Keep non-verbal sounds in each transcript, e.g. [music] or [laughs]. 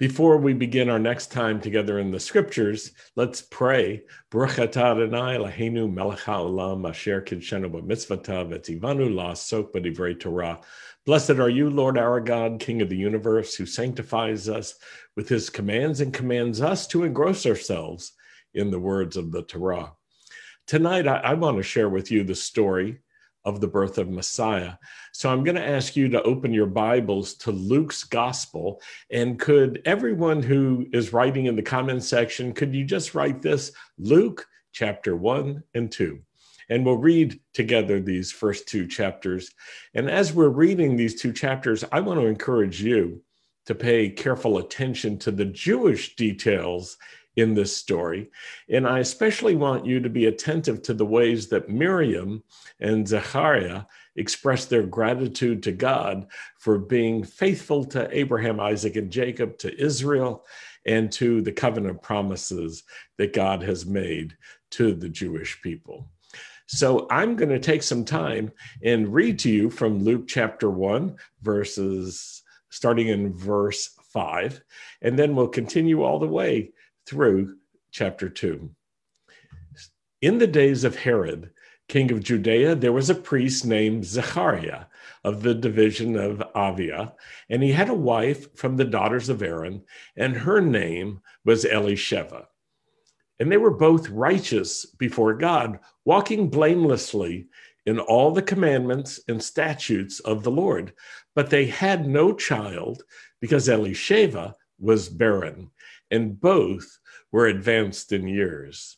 Before we begin our next time together in the scriptures, let's pray. Blessed are you, Lord our God, King of the universe, who sanctifies us with his commands and commands us to engross ourselves in the words of the Torah. Tonight, I, I want to share with you the story of the birth of Messiah. So I'm going to ask you to open your Bibles to Luke's gospel. And could everyone who is writing in the comment section, could you just write this? Luke chapter 1 and 2. And we'll read together these first two chapters. And as we're reading these two chapters, I want to encourage you to pay careful attention to the Jewish details in this story. And I especially want you to be attentive to the ways that Miriam and Zechariah express their gratitude to God for being faithful to Abraham, Isaac, and Jacob, to Israel, and to the covenant promises that God has made to the Jewish people. So I'm going to take some time and read to you from Luke chapter 1, verses starting in verse 5, and then we'll continue all the way through chapter 2. In the days of Herod, king of Judea, there was a priest named Zechariah of the division of Abia, and he had a wife from the daughters of Aaron, and her name was Elisheva. And they were both righteous before God, walking blamelessly in all the commandments and statutes of the Lord. But they had no child because Elisheva was barren, and both were advanced in years.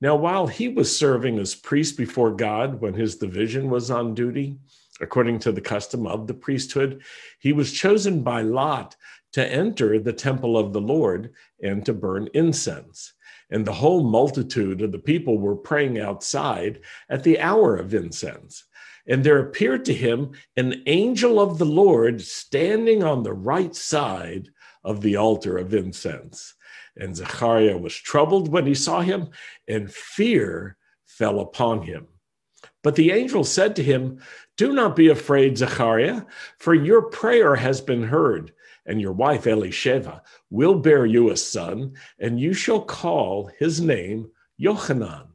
Now, while he was serving as priest before God when his division was on duty, according to the custom of the priesthood, he was chosen by Lot to enter the temple of the Lord and to burn incense. And the whole multitude of the people were praying outside at the hour of incense. And there appeared to him an angel of the Lord standing on the right side of the altar of incense. And Zechariah was troubled when he saw him, and fear fell upon him. But the angel said to him, Do not be afraid, Zechariah, for your prayer has been heard, and your wife Elisheva will bear you a son, and you shall call his name Yochanan.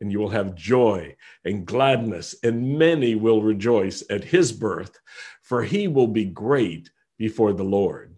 And you will have joy and gladness, and many will rejoice at his birth, for he will be great before the Lord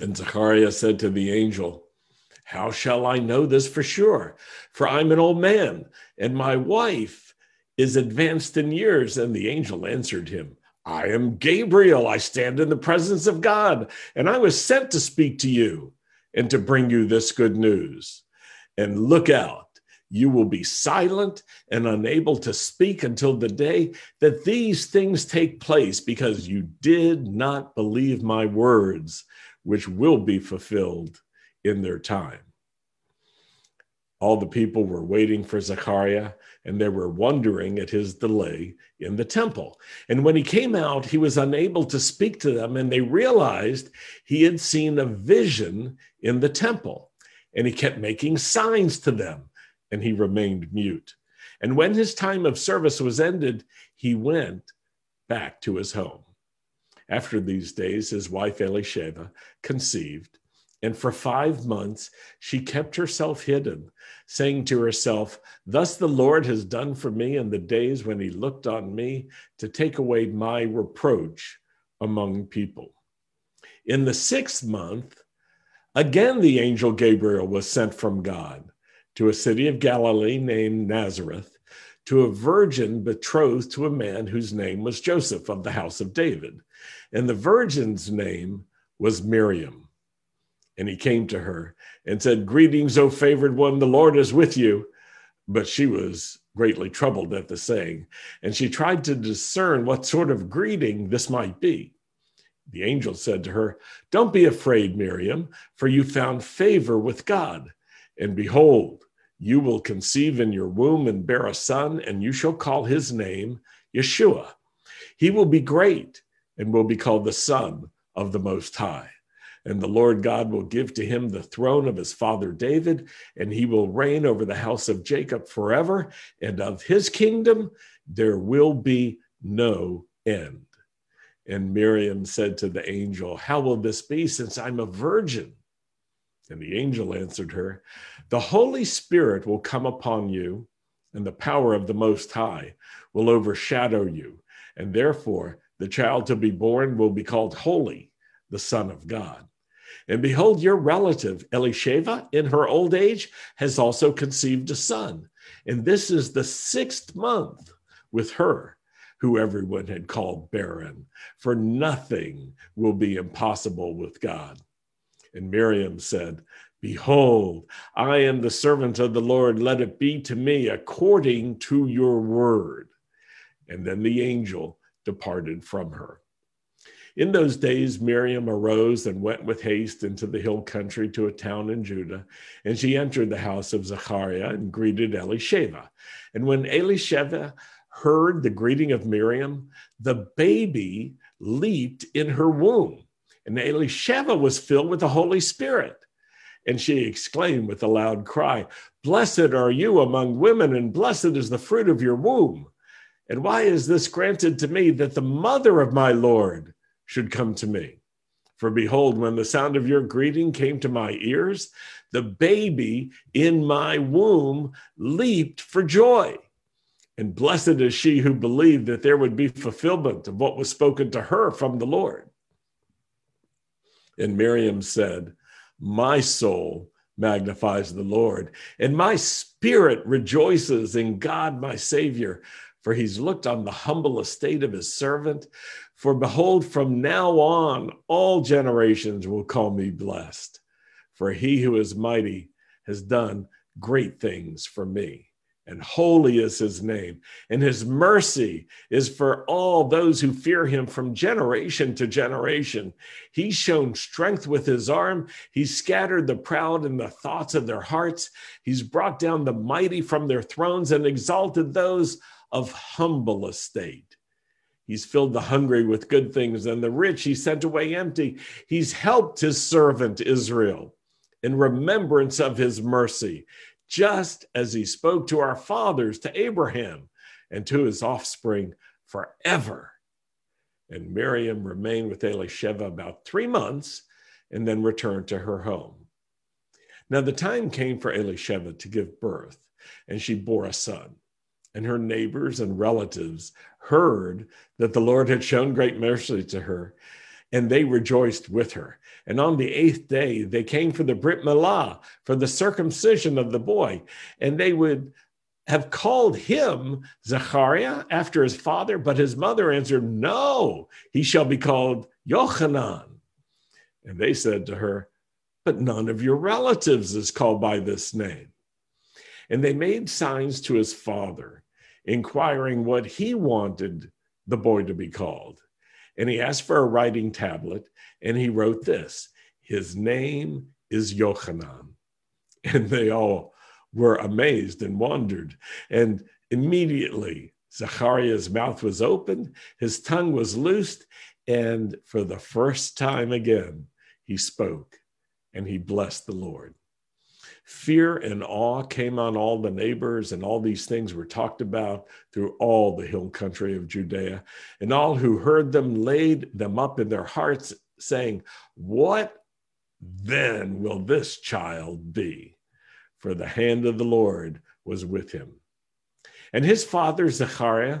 And Zechariah said to the angel, How shall I know this for sure? For I'm an old man, and my wife is advanced in years. And the angel answered him, I am Gabriel. I stand in the presence of God, and I was sent to speak to you and to bring you this good news. And look out, you will be silent and unable to speak until the day that these things take place, because you did not believe my words which will be fulfilled in their time. All the people were waiting for Zechariah, and they were wondering at his delay in the temple. And when he came out, he was unable to speak to them, and they realized he had seen a vision in the temple. And he kept making signs to them, and he remained mute. And when his time of service was ended, he went back to his home. After these days, his wife Elisheva conceived, and for five months she kept herself hidden, saying to herself, Thus the Lord has done for me in the days when he looked on me to take away my reproach among people. In the sixth month, again the angel Gabriel was sent from God to a city of Galilee named Nazareth to a virgin betrothed to a man whose name was Joseph of the house of David. And the virgin's name was Miriam. And he came to her and said, Greetings, O favored one, the Lord is with you. But she was greatly troubled at the saying, and she tried to discern what sort of greeting this might be. The angel said to her, Don't be afraid, Miriam, for you found favor with God. And behold, you will conceive in your womb and bear a son, and you shall call his name Yeshua. He will be great and will be called the Son of the Most High. And the Lord God will give to him the throne of his father David, and he will reign over the house of Jacob forever, and of his kingdom there will be no end. And Miriam said to the angel, How will this be since I'm a virgin? And the angel answered her, The Holy Spirit will come upon you, and the power of the Most High will overshadow you. And therefore, the child to be born will be called Holy, the Son of God. And behold, your relative, Elisheva, in her old age, has also conceived a son. And this is the sixth month with her, who everyone had called barren, for nothing will be impossible with God. And Miriam said, Behold, I am the servant of the Lord. Let it be to me according to your word. And then the angel departed from her. In those days, Miriam arose and went with haste into the hill country to a town in Judah, and she entered the house of Zechariah and greeted Elisheva. And when Elisheva heard the greeting of Miriam, the baby leaped in her womb, and Elisheva was filled with the Holy Spirit. And she exclaimed with a loud cry, Blessed are you among women, and blessed is the fruit of your womb. And why is this granted to me that the mother of my Lord should come to me? For behold, when the sound of your greeting came to my ears, the baby in my womb leaped for joy. And blessed is she who believed that there would be fulfillment of what was spoken to her from the Lord. And Miriam said, My soul magnifies the Lord, and my spirit rejoices in God my Savior for he's looked on the humble estate of his servant. For behold, from now on, all generations will call me blessed. For he who is mighty has done great things for me, and holy is his name, and his mercy is for all those who fear him from generation to generation. He's shown strength with his arm, he's scattered the proud in the thoughts of their hearts, he's brought down the mighty from their thrones and exalted those of humble estate. He's filled the hungry with good things, and the rich he sent away empty. He's helped his servant Israel in remembrance of his mercy, just as he spoke to our fathers, to Abraham, and to his offspring forever. And Miriam remained with Elisheva about three months and then returned to her home. Now the time came for Elisheva to give birth, and she bore a son and her neighbors and relatives heard that the Lord had shown great mercy to her, and they rejoiced with her. And on the eighth day, they came for the Brit Milah, for the circumcision of the boy, and they would have called him Zechariah after his father, but his mother answered, No, he shall be called Yochanan. And they said to her, But none of your relatives is called by this name. And they made signs to his father inquiring what he wanted the boy to be called. And he asked for a writing tablet and he wrote this His name is Yochanan. [laughs] And they all were amazed and wondered. And immediately, Zechariah's mouth was opened, his tongue was loosed, and for the first time again, he spoke and he blessed the Lord. Fear and awe came on all the neighbors, and all these things were talked about through all the hill country of Judea. And all who heard them laid them up in their hearts, saying, What then will this child be? For the hand of the Lord was with him. And his father, Zechariah,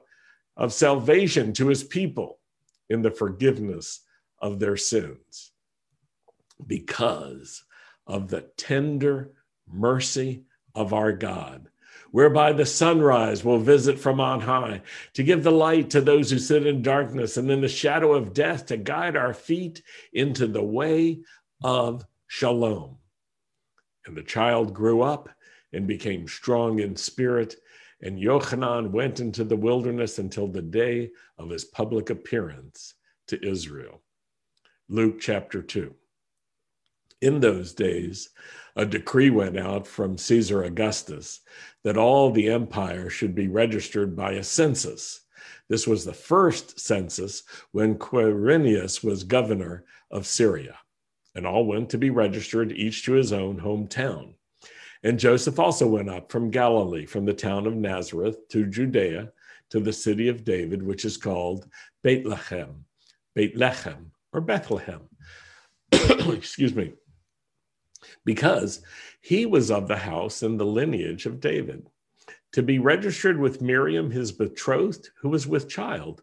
of salvation to his people in the forgiveness of their sins because of the tender mercy of our God, whereby the sunrise will visit from on high to give the light to those who sit in darkness and in the shadow of death to guide our feet into the way of shalom. And the child grew up and became strong in spirit. And Yochanan went into the wilderness until the day of his public appearance to Israel. Luke chapter 2. In those days, a decree went out from Caesar Augustus that all the empire should be registered by a census. This was the first census when Quirinius was governor of Syria, and all went to be registered, each to his own hometown. And Joseph also went up from Galilee, from the town of Nazareth to Judea, to the city of David, which is called Bethlehem, Bethlehem, or Bethlehem. [coughs] Excuse me. Because he was of the house and the lineage of David, to be registered with Miriam, his betrothed, who was with child.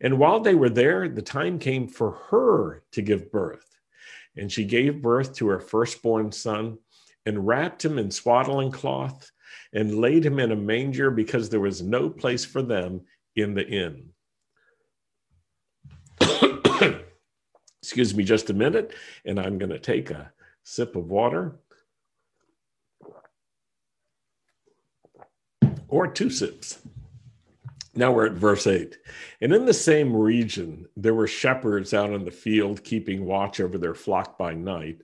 And while they were there, the time came for her to give birth. And she gave birth to her firstborn son and wrapped him in swaddling cloth and laid him in a manger because there was no place for them in the inn. [coughs] Excuse me just a minute, and I'm going to take a sip of water or two sips. Now we're at verse 8. And in the same region, there were shepherds out in the field keeping watch over their flock by night.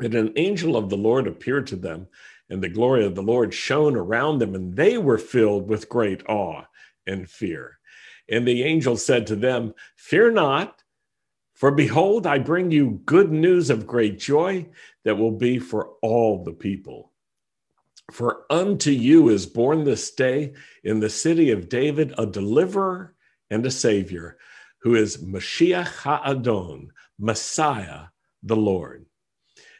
And an angel of the Lord appeared to them, and the glory of the Lord shone around them, and they were filled with great awe and fear. And the angel said to them, Fear not. For behold, I bring you good news of great joy that will be for all the people. For unto you is born this day in the city of David a deliverer and a savior, who is Mashiach Ha'adon, Messiah the Lord.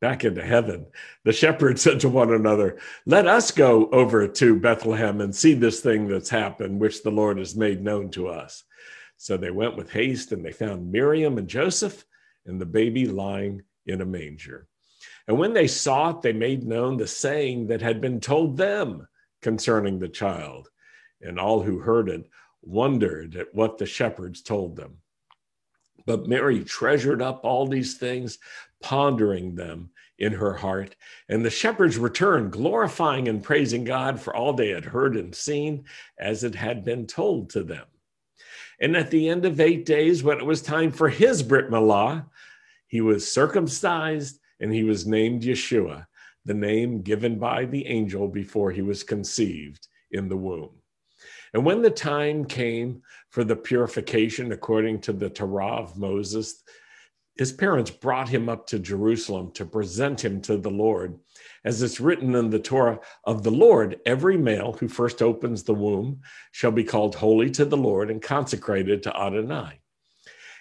back into heaven, the shepherds said to one another, Let us go over to Bethlehem and see this thing that's happened, which the Lord has made known to us. So they went with haste and they found Miriam and Joseph and the baby lying in a manger. And when they saw it, they made known the saying that had been told them concerning the child. And all who heard it wondered at what the shepherds told them. But Mary treasured up all these things, pondering them in her heart. And the shepherds returned, glorifying and praising God for all they had heard and seen as it had been told to them. And at the end of eight days, when it was time for his Brit Milah, he was circumcised and he was named Yeshua, the name given by the angel before he was conceived in the womb. And when the time came for the purification according to the Torah of Moses, his parents brought him up to Jerusalem to present him to the Lord. As it's written in the Torah of the Lord, every male who first opens the womb shall be called holy to the Lord and consecrated to Adonai.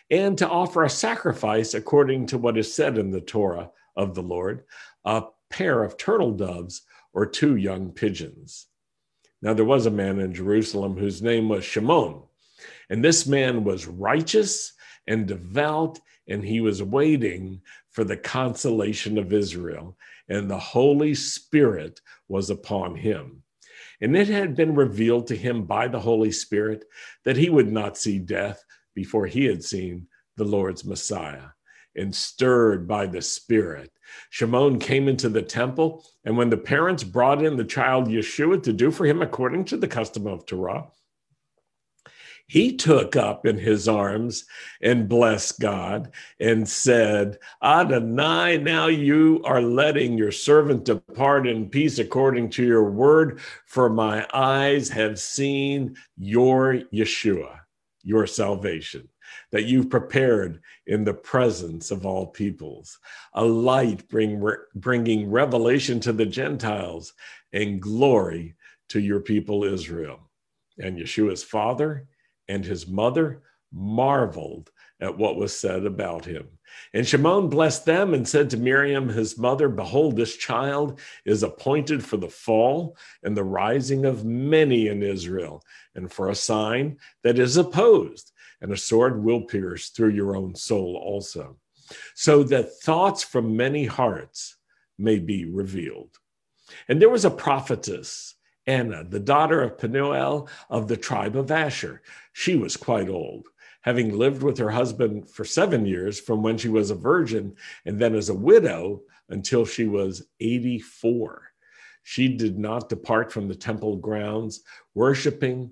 And to offer a sacrifice according to what is said in the Torah of the Lord, a pair of turtle doves or two young pigeons. Now, there was a man in Jerusalem whose name was Shimon, and this man was righteous and devout, and he was waiting for the consolation of Israel, and the Holy Spirit was upon him. And it had been revealed to him by the Holy Spirit that he would not see death before he had seen the Lord's Messiah. And stirred by the Spirit. Shimon came into the temple, and when the parents brought in the child Yeshua to do for him according to the custom of Torah, he took up in his arms and blessed God and said, Adonai, now you are letting your servant depart in peace according to your word, for my eyes have seen your Yeshua, your salvation, that you've prepared in the presence of all peoples, a light bring, bringing revelation to the Gentiles and glory to your people Israel. And Yeshua's father, and his mother marveled at what was said about him. And Shimon blessed them and said to Miriam, his mother, Behold, this child is appointed for the fall and the rising of many in Israel, and for a sign that is opposed, and a sword will pierce through your own soul also, so that thoughts from many hearts may be revealed. And there was a prophetess Anna, the daughter of Penuel of the tribe of Asher. She was quite old, having lived with her husband for seven years from when she was a virgin and then as a widow until she was 84. She did not depart from the temple grounds, worshiping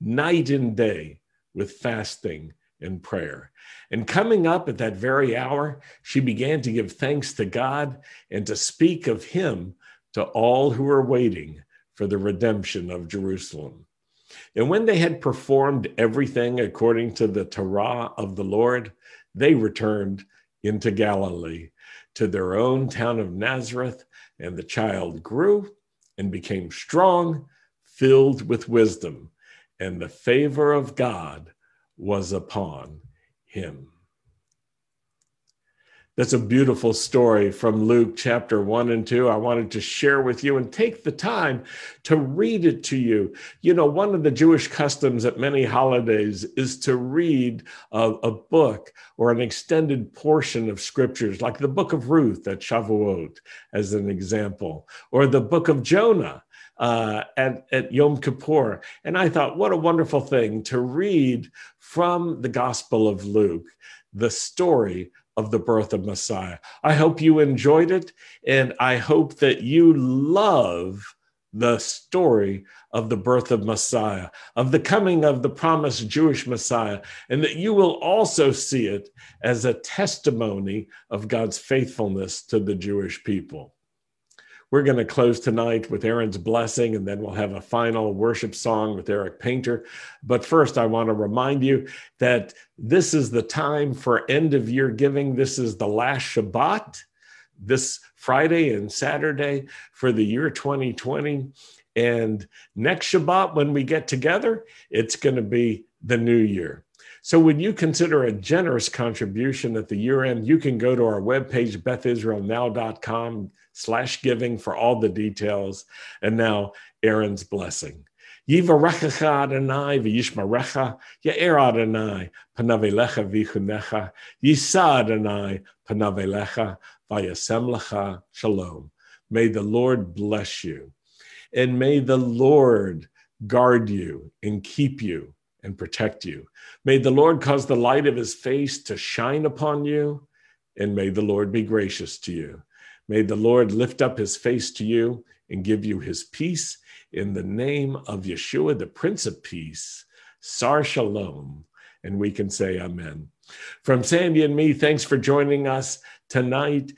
night and day with fasting and prayer. And coming up at that very hour, she began to give thanks to God and to speak of him to all who were waiting for the redemption of Jerusalem. And when they had performed everything according to the Torah of the Lord, they returned into Galilee to their own town of Nazareth. And the child grew and became strong, filled with wisdom, and the favor of God was upon him. That's a beautiful story from Luke chapter 1 and 2. I wanted to share with you and take the time to read it to you. You know, one of the Jewish customs at many holidays is to read a, a book or an extended portion of scriptures, like the book of Ruth at Shavuot, as an example, or the book of Jonah uh, at, at Yom Kippur. And I thought, what a wonderful thing to read from the Gospel of Luke the story of the birth of Messiah. I hope you enjoyed it, and I hope that you love the story of the birth of Messiah, of the coming of the promised Jewish Messiah, and that you will also see it as a testimony of God's faithfulness to the Jewish people. We're going to close tonight with Aaron's blessing, and then we'll have a final worship song with Eric Painter. But first, I want to remind you that this is the time for end of year giving. This is the last Shabbat, this Friday and Saturday for the year 2020. And next Shabbat, when we get together, it's going to be the new year. So, when you consider a generous contribution at the year end, you can go to our webpage, bethisraelnow.com slash giving for all the details. And now Aaron's blessing. Yivarechecha Adonai v'yishmarecha, Ya'er Adonai panavelecha v'chunecha, Yisa Adonai panavelecha v'yasem lecha shalom. May the Lord bless you, and may the Lord guard you and keep you and protect you. May the Lord cause the light of his face to shine upon you, and may the Lord be gracious to you. May the Lord lift up his face to you and give you his peace in the name of Yeshua, the Prince of Peace. Sar Shalom. And we can say Amen. From Sandy and me, thanks for joining us tonight.